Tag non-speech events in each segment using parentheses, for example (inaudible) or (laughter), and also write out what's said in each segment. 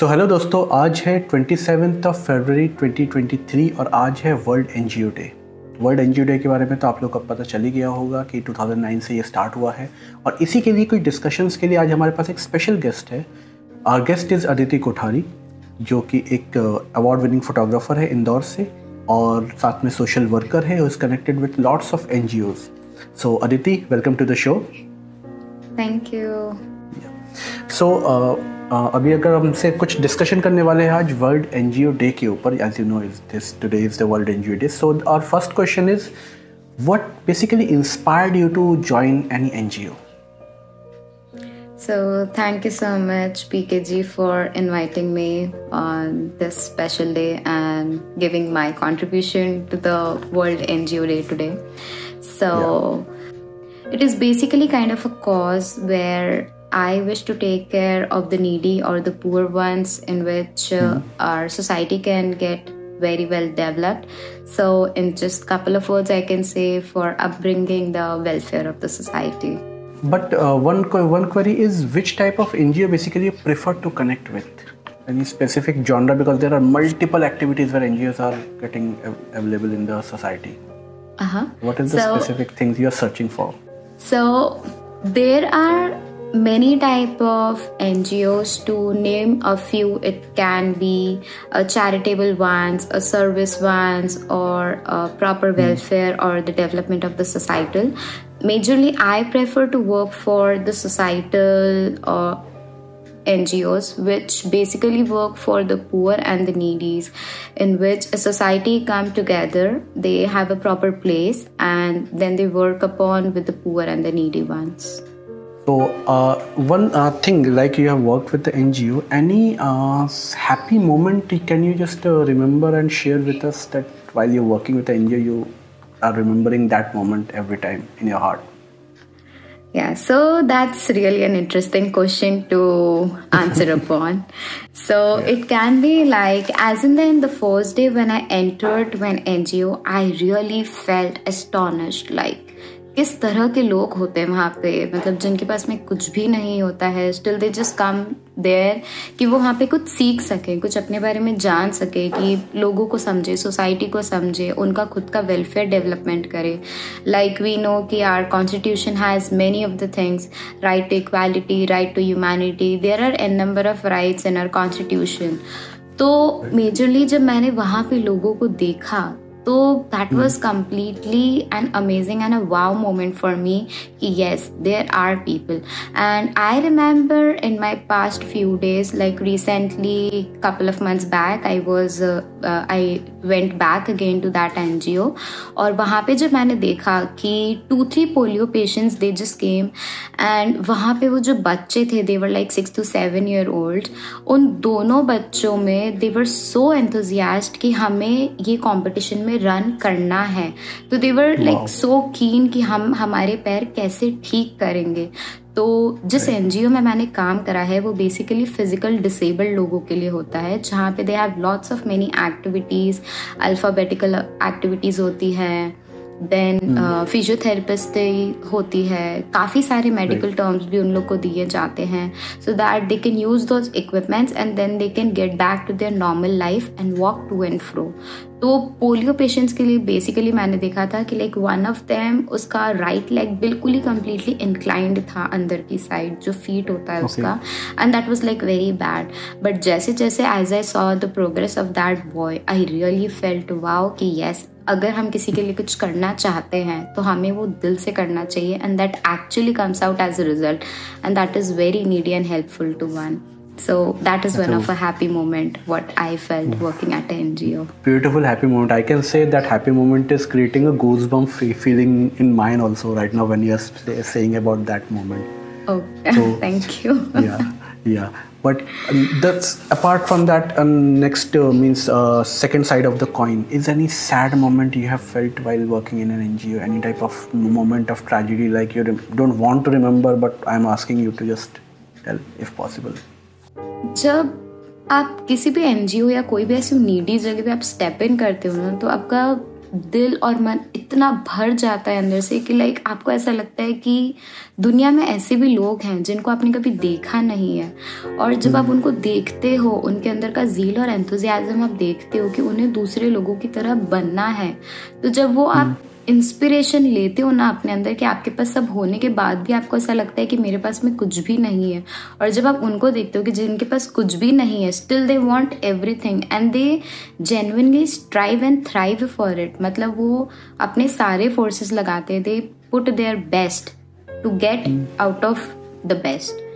सो so, hello दोस्तों आज है ट्वेंटी सेवन्थ ऑफ़ फरवरी 2023 और आज है world NGO day world NGO day के बारे में तो आप लोग को पता चल ही गया होगा कि 2009 से ये स्टार्ट हुआ है और इसी के लिए कोई डिस्कशंस के लिए आज हमारे पास एक स्पेशल गेस्ट है। Our guest is Aditi Kothari जो कि एक अवार्ड विनिंग फोटोग्राफर है इंदौर से और साथ में सोशल वर्कर है is connected with lots of an so Aditi welcome to the show thank you so अभी अगर हमसे कुछ डिस्कशन करने वाले हैं आज वर्ल्ड एन डे के ऊपर as you know is this today is the world N day so our first question is what basically inspired you to join any NGO? So, thank you so much, PKG, for inviting me on this special day and giving my contribution to the World NGO Day today. So, yeah. it is basically kind of a cause where I wish to take care of the needy or the poor ones in which uh, mm. our society can get very well developed. So, in just couple of words, I can say for upbringing the welfare of the society. But uh, one one query is which type of NGO basically you prefer to connect with? Any specific genre because there are multiple activities where NGOs are getting available in the society. Uh huh. What is the so, specific things you are searching for? So there are many type of ngos to name a few it can be a charitable ones a service ones or a proper hmm. welfare or the development of the societal majorly i prefer to work for the societal or NGOs, which basically work for the poor and the needies, in which a society come together, they have a proper place, and then they work upon with the poor and the needy ones. So uh, one uh, thing, like you have worked with the NGO, any uh, happy moment can you just uh, remember and share with us that while you're working with the NGO, you are remembering that moment every time in your heart? Yeah, so that's really an interesting question to (laughs) answer upon. So yeah. it can be like, as in the, in the first day when I entered when NGO, I really felt astonished. Like किस तरह के लोग होते हैं वहाँ पे? मतलब जिनके पास में कुछ भी नहीं होता है still they just come there कि वो वहाँ पे कुछ सीख सके, कुछ अपने बारे में जान सके कि लोगों को समझे सोसाइटी को समझे, उनका खुद का वेलफेयर डेवलपमेंट करे। लाइक वी नो कि our constitution has many of the things right to equality right to humanity there are an number of rights in our constitution तो मेजरली जब मैंने वहाँ पे लोगों को देखा so that was completely an amazing and a wow moment for me yes there are people. And i remember in my past few days like recently couple of months back i was uh, uh, i went back again to that ngo और वहाँ पे जब मैंने देखा कि two three polio patients they just came and वहाँ पे वो जो बच्चे थे they were like six to seven year old उन दोनों बच्चों में देवर सो एंथुजियास्ट कि हमें ये कंपटीशन में रन करना है। तो देवर लाइक सो कीन कि हम हमारे पैर कैसे ठीक करेंगे। तो जिस एनजीओ में मैंने काम करा है वो बेसिकली फ़िज़िकल डिसेबल्ड लोगों के लिए होता है जहाँ पे they have lots of many activities alphabetical activities होती है देन फिजियोथेरेपिस्ट uh, होती है काफ़ी सारे मेडिकल टर्म्स भी उन लोग को दिए जाते हैं so that they can use those equipments and then they can get back to their normal life and walk to and fro तो पोलियो पेशेंट्स के लिए बेसिकली मैंने देखा था कि लाइक वन ऑफ़ देम उसका राइट लेग बिल्कुल ही कम्प्लीटली इंक्लाइंड था अंदर की साइड जो फीट होता है okay. उसका। And that was like very bad but जैसे जैसे as I saw the progress of that boy I really felt wow कि येस अगर हम किसी के लिए कुछ करना चाहते हैं तो हमें वो दिल से करना चाहिए। And that actually comes out as a result and that is very needy and helpful to one so that is one of a happy moment what i felt working at an ngo beautiful happy moment. I can say that happy moment is creating a goosebump feeling in mine also right now when you are saying about that moment. Oh so, (laughs) thank you. (laughs) yeah yeah. But um, that's apart from that um, next uh, means uh, second side of the coin is any sad moment you have felt while working in an ngo any type of moment of tragedy like you don't want to remember but i'm asking you to just tell if possible जब आप किसी भी NGO या कोई भी ऐसी needy जगह पे आप स्टेप इन करते हो ना तो आपका दिल और मन इतना भर जाता है अंदर से कि लाइक आपको ऐसा लगता है कि दुनिया में ऐसे भी लोग हैं जिनको आपने कभी देखा नहीं है। और जब आप उनको देखते हो उनके अंदर का जील और एंथुजियाज्म आप देखते हो कि उन्हें दूसरे लोगों की तरह बनना है तो जब वो आप इंस्पिरेशन लेते हो ना अपने अंदर कि आपके पास सब होने के बाद भी आपको ऐसा लगता है कि मेरे पास में कुछ भी नहीं है। और जब आप उनको देखते हो कि जिनके पास कुछ भी नहीं है still they want everything and they genuinely strive and thrive for it मतलब वो अपने सारे फोर्सेस लगाते हैं they put their best to get out of the best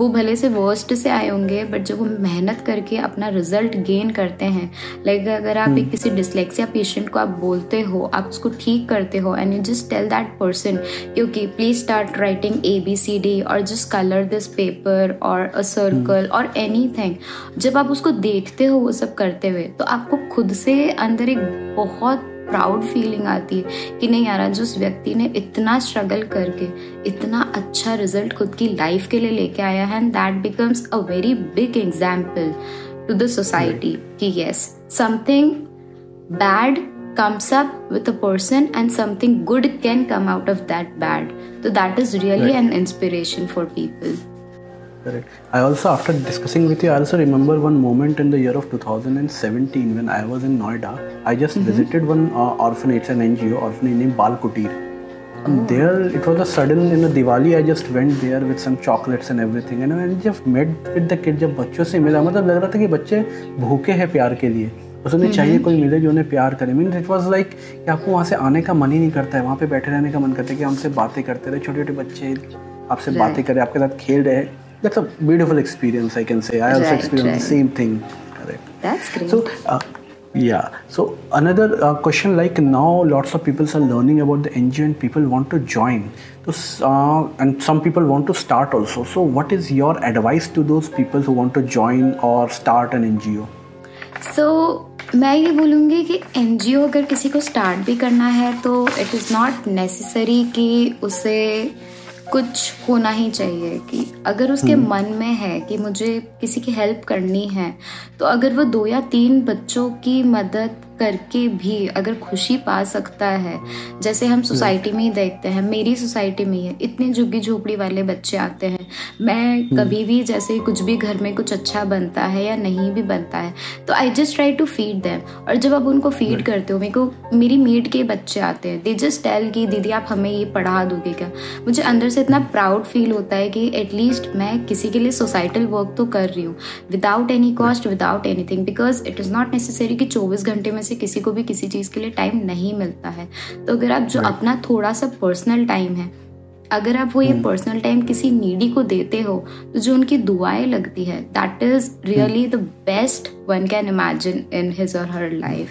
वो भले से वर्स्ट से आए होंगे बट जब वो मेहनत करके अपना रिज़ल्ट गेन करते हैं लाइक अगर आप एक hmm. किसी डिसलेक्सिया पेशेंट को आप बोलते हो आप उसको ठीक करते हो and you just tell that person क्योंकि please start writing A B C D और जस्ट कलर दिस पेपर और अ सर्कल और एनी थिंग जब आप उसको देखते हो वो सब करते हुए तो आपको खुद से अंदर एक बहुत प्राउड फीलिंग आती है कि नहीं यार आज उस व्यक्ति ने इतना स्ट्रगल करके इतना अच्छा रिज़ल्ट खुद की लाइफ के लिए लेके आया है and that becomes a very big example to the society कि yes something bad comes up with a person and something good can come out of that bad तो that is really an inspiration for people Correct. I also, after discussing with you, I also remember one moment in the year of 2017 when I was in Noida. I just mm-hmm. visited one uh, orphanage, an NGO orphanage named Bal Kutir. And oh. there, it was a sudden in the Diwali. I just went there with some chocolates and everything. And I just met with the kids. जब बच्चों से मिला मतलब लग रहा था कि बच्चे भूखे हैं प्यार के लिए उन्हें चाहिए कोई मिले जो उन्हें प्यार करे मीन इट वॉज़ लाइक कि आपको वहाँ से आने का मन ही नहीं करता है वहाँ पे बैठे रहने का मन करता है कि हमसे बातें करते रहे छोटे छोटे बच्चे आपसे बातें करें आपके साथ खेल रहे that's a beautiful experience i can say i also right, experienced right. the same thing correct that's great so uh, yeah so another uh, question like now lots of people are learning about the ngo and people want to join so, uh, and some people want to start also so what is your advice to those people who want to join or start an ngo so मैं ये बोलूँगी कि N अगर किसी को start भी करना है तो इट इज़ नॉट नेसेसरी कि उसे कुछ होना ही चाहिए कि अगर उसके हम्म। मन में है कि मुझे किसी की हेल्प करनी है तो अगर वो दो या तीन बच्चों की मदद करके भी अगर खुशी पा सकता है जैसे हम सोसाइटी में ही देखते हैं मेरी सोसाइटी में ही इतने झुग्गी झोपड़ी वाले बच्चे आते हैं मैं हम्म। कभी भी जैसे कुछ भी घर में कुछ अच्छा बनता है या नहीं भी बनता है तो I just try to feed them और जब आप उनको फ़ीड करते हो मेरे को मेरी मेड के बच्चे आते हैं दे जस्ट टेल कि दीदी आप हमें ये पढ़ा दोगे क्या मुझे अंदर से इतना प्राउड फील होता है कि एटलीस्ट मैं किसी के लिए सोसाइटल वर्क तो कर रही हूँ without any cost without anything because it is not necessary कि चौबीस घंटे में से किसी को भी किसी चीज़ के लिए टाइम नहीं मिलता है। तो अगर आप जो अपना थोड़ा सा पर्सनल टाइम है अगर आप वो ये पर्सनल hmm. टाइम किसी नीडी को देते हो तो जो उनकी दुआएँ लगती है that is really the best one can imagine in his और हर लाइफ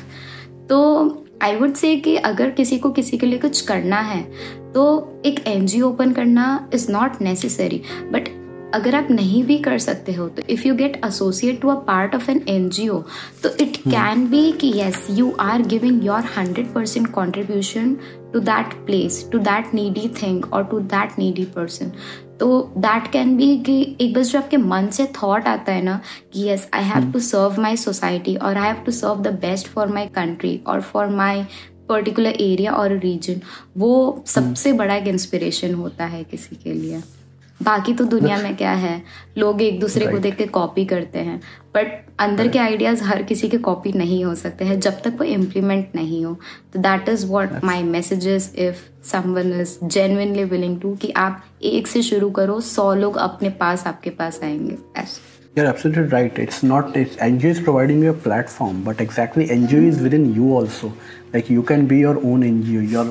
तो आई वुड से कि अगर किसी को किसी के लिए कुछ करना है तो एक एनजीओ ओपन करना इज़ नॉट नेसेसरी बट अगर आप नहीं भी कर सकते हो तो if you get associate to a part of an NGO तो इट कैन बी कि yes you are giving your hundred percent contribution to that place to that needy thing और टू दैट नीडी पर्सन तो that can be कि एक बस जो आपके मन से थॉट आता है ना कि yes I have to serve my society और I have to serve the best for my country और फॉर माई पर्टिकुलर एरिया और रीजन वो सबसे बड़ा एक इंस्पिरेशन होता है किसी के लिए। बाकी तो दुनिया में क्या है लोग एक दूसरे right. को देख के कॉपी करते हैं बट अंदर right. के आइडियाज़ हर किसी के कॉपी नहीं हो सकते हैं जब तक वो इम्प्लीमेंट नहीं हो तो that is what my messages if someone is genuinely willing to कि आप एक से शुरू करो सौ लोग अपने पास आपके पास आएँगे You're absolutely right. It's not it's NGO is providing you a platform, but exactly NGO is within you also. Like you can be your own NGO. Your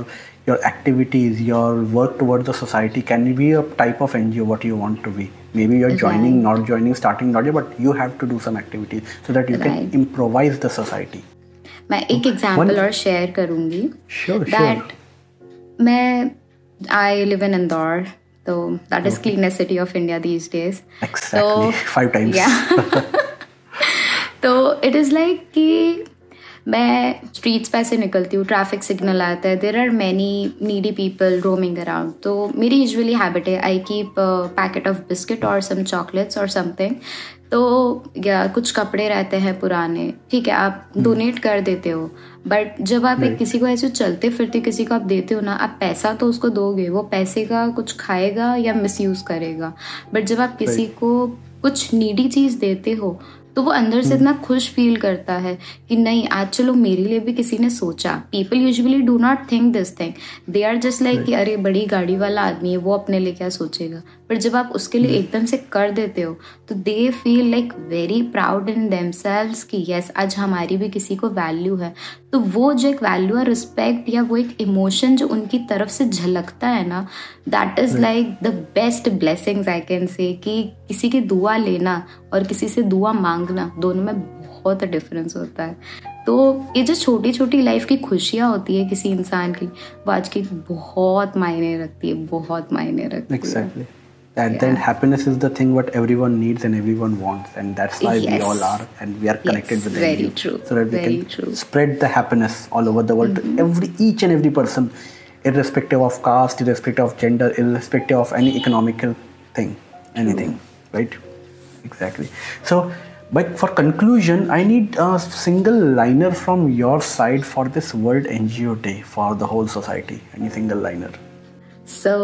your activities, your work towards the society can be a type of NGO what you want to be. Maybe you're joining, not joining, starting, not, but you have to do some activities so that you right. can improvise the society. मैं एक example और share करूंगी that मैं I live in Indore तो that is cleanest city of India these days तो five times तो it is like कि मैं स्ट्रीट्स पे से निकलती हूँ ट्रैफ़िक सिग्नल आता है there are many needy people roaming around तो मेरी यूजली हैबिट है I keep packet of biscuit और सम चॉकलेट्स और समथिंग तो या कुछ कपड़े रहते हैं पुराने ठीक है आप डोनेट हम्म। कर देते हो। बट जब आप एक किसी को ऐसे चलते फिरते किसी को आप देते हो ना आप पैसा तो उसको दोगे वो पैसे का कुछ खाएगा या मिसयूज करेगा। बट जब आप किसी को कुछ नीडी चीज़ देते हो तो वो अंदर से इतना खुश फील करता है कि नहीं आज चलो मेरे लिए भी किसी ने सोचा। People usually do not think this thing they are just like कि अरे बड़ी गाड़ी वाला आदमी है वो अपने लिए क्या सोचेगा? पर जब आप उसके लिए एकदम से कर देते हो तो they feel like very proud in them कि यस आज हमारी भी किसी को वैल्यू है। तो वो जो एक वैल्यू और रिस्पेक्ट या वो एक इमोशन जो उनकी तरफ़ से झलकता है ना that is like the best blessings I can say कि किसी की दुआ लेना और किसी से दुआ मांगना दोनों में बहुत डिफरेंस होता है। तो ये जो छोटी छोटी लाइफ की खुशियाँ होती है किसी इंसान की वो आज की बहुत मायने रखती है बहुत मायने रखती exactly. है at yeah. the end happiness is the thing what everyone needs and everyone wants and that's why yes. we all are and we are connected yes, with very you, true so that we very can true. spread the happiness all over the world mm-hmm. to every each and every person irrespective of caste irrespective of gender irrespective of any economical thing anything true. right exactly so but for conclusion i need a single liner from your side for this world ngo day for the whole society any single liner so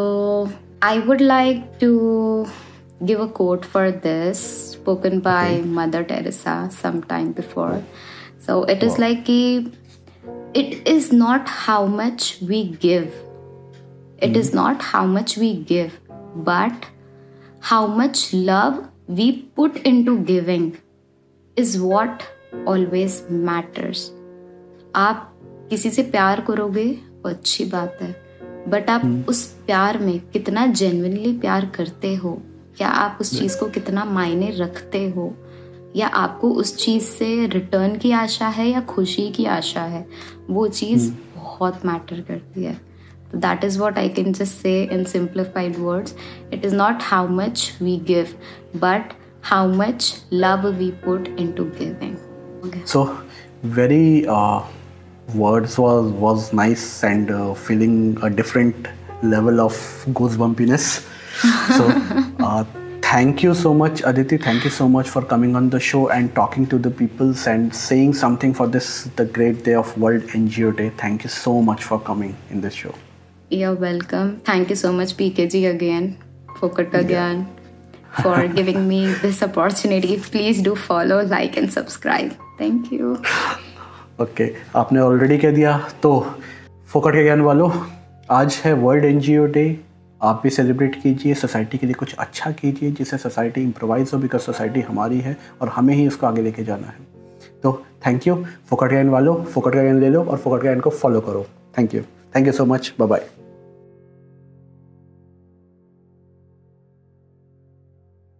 I would like to give a quote for this spoken by okay. Mother Teresa sometime before. So it is wow. like a, it is not how much we give. It mm-hmm. is not how much we give, but how much love we put into giving is what always matters. आप किसी से प्यार करोगे वो अच्छी बात है but आप हम्म। उस प्यार में कितना जेन्यनली प्यार करते हो? क्या आप उस चीज़ को कितना मायने रखते हो? या आपको उस चीज़ से रिटर्न की आशा है या खुशी की आशा है? वो चीज़ हम्म। बहुत मैटर करती है। तो that is what I can just say in simplified words it is not how much we give but how much love we put into giving so very words was was nice and uh, feeling a different level of goosebumpiness. so (laughs) uh, thank you so much aditi. Thank you so much for coming on the show and talking to the peoples and saying something for this the great day of world ngo day. Thank you so much for coming in this show. You're welcome. Thank you so much pkg again fokat ka gyan for (laughs) giving me this opportunity. Please do follow like and subscribe. Thank you (laughs) okay आपने already कह दिया तो फोकट के ज्ञान वालों, आज है वर्ल्ड एनजीओ डे आप भी सेलिब्रेट कीजिए सोसाइटी के लिए कुछ अच्छा कीजिए, जिससे सोसाइटी इम्प्रोवाइज हो बिकॉज़ सोसाइटी हमारी है और हमें ही इसको आगे लेके जाना है। तो थैंक यू फोकट ज्ञान वालों, फोकट का ज्ञान ले लो और फोकट ज्ञान को फॉलो करो। Thank you thank you so much bye bye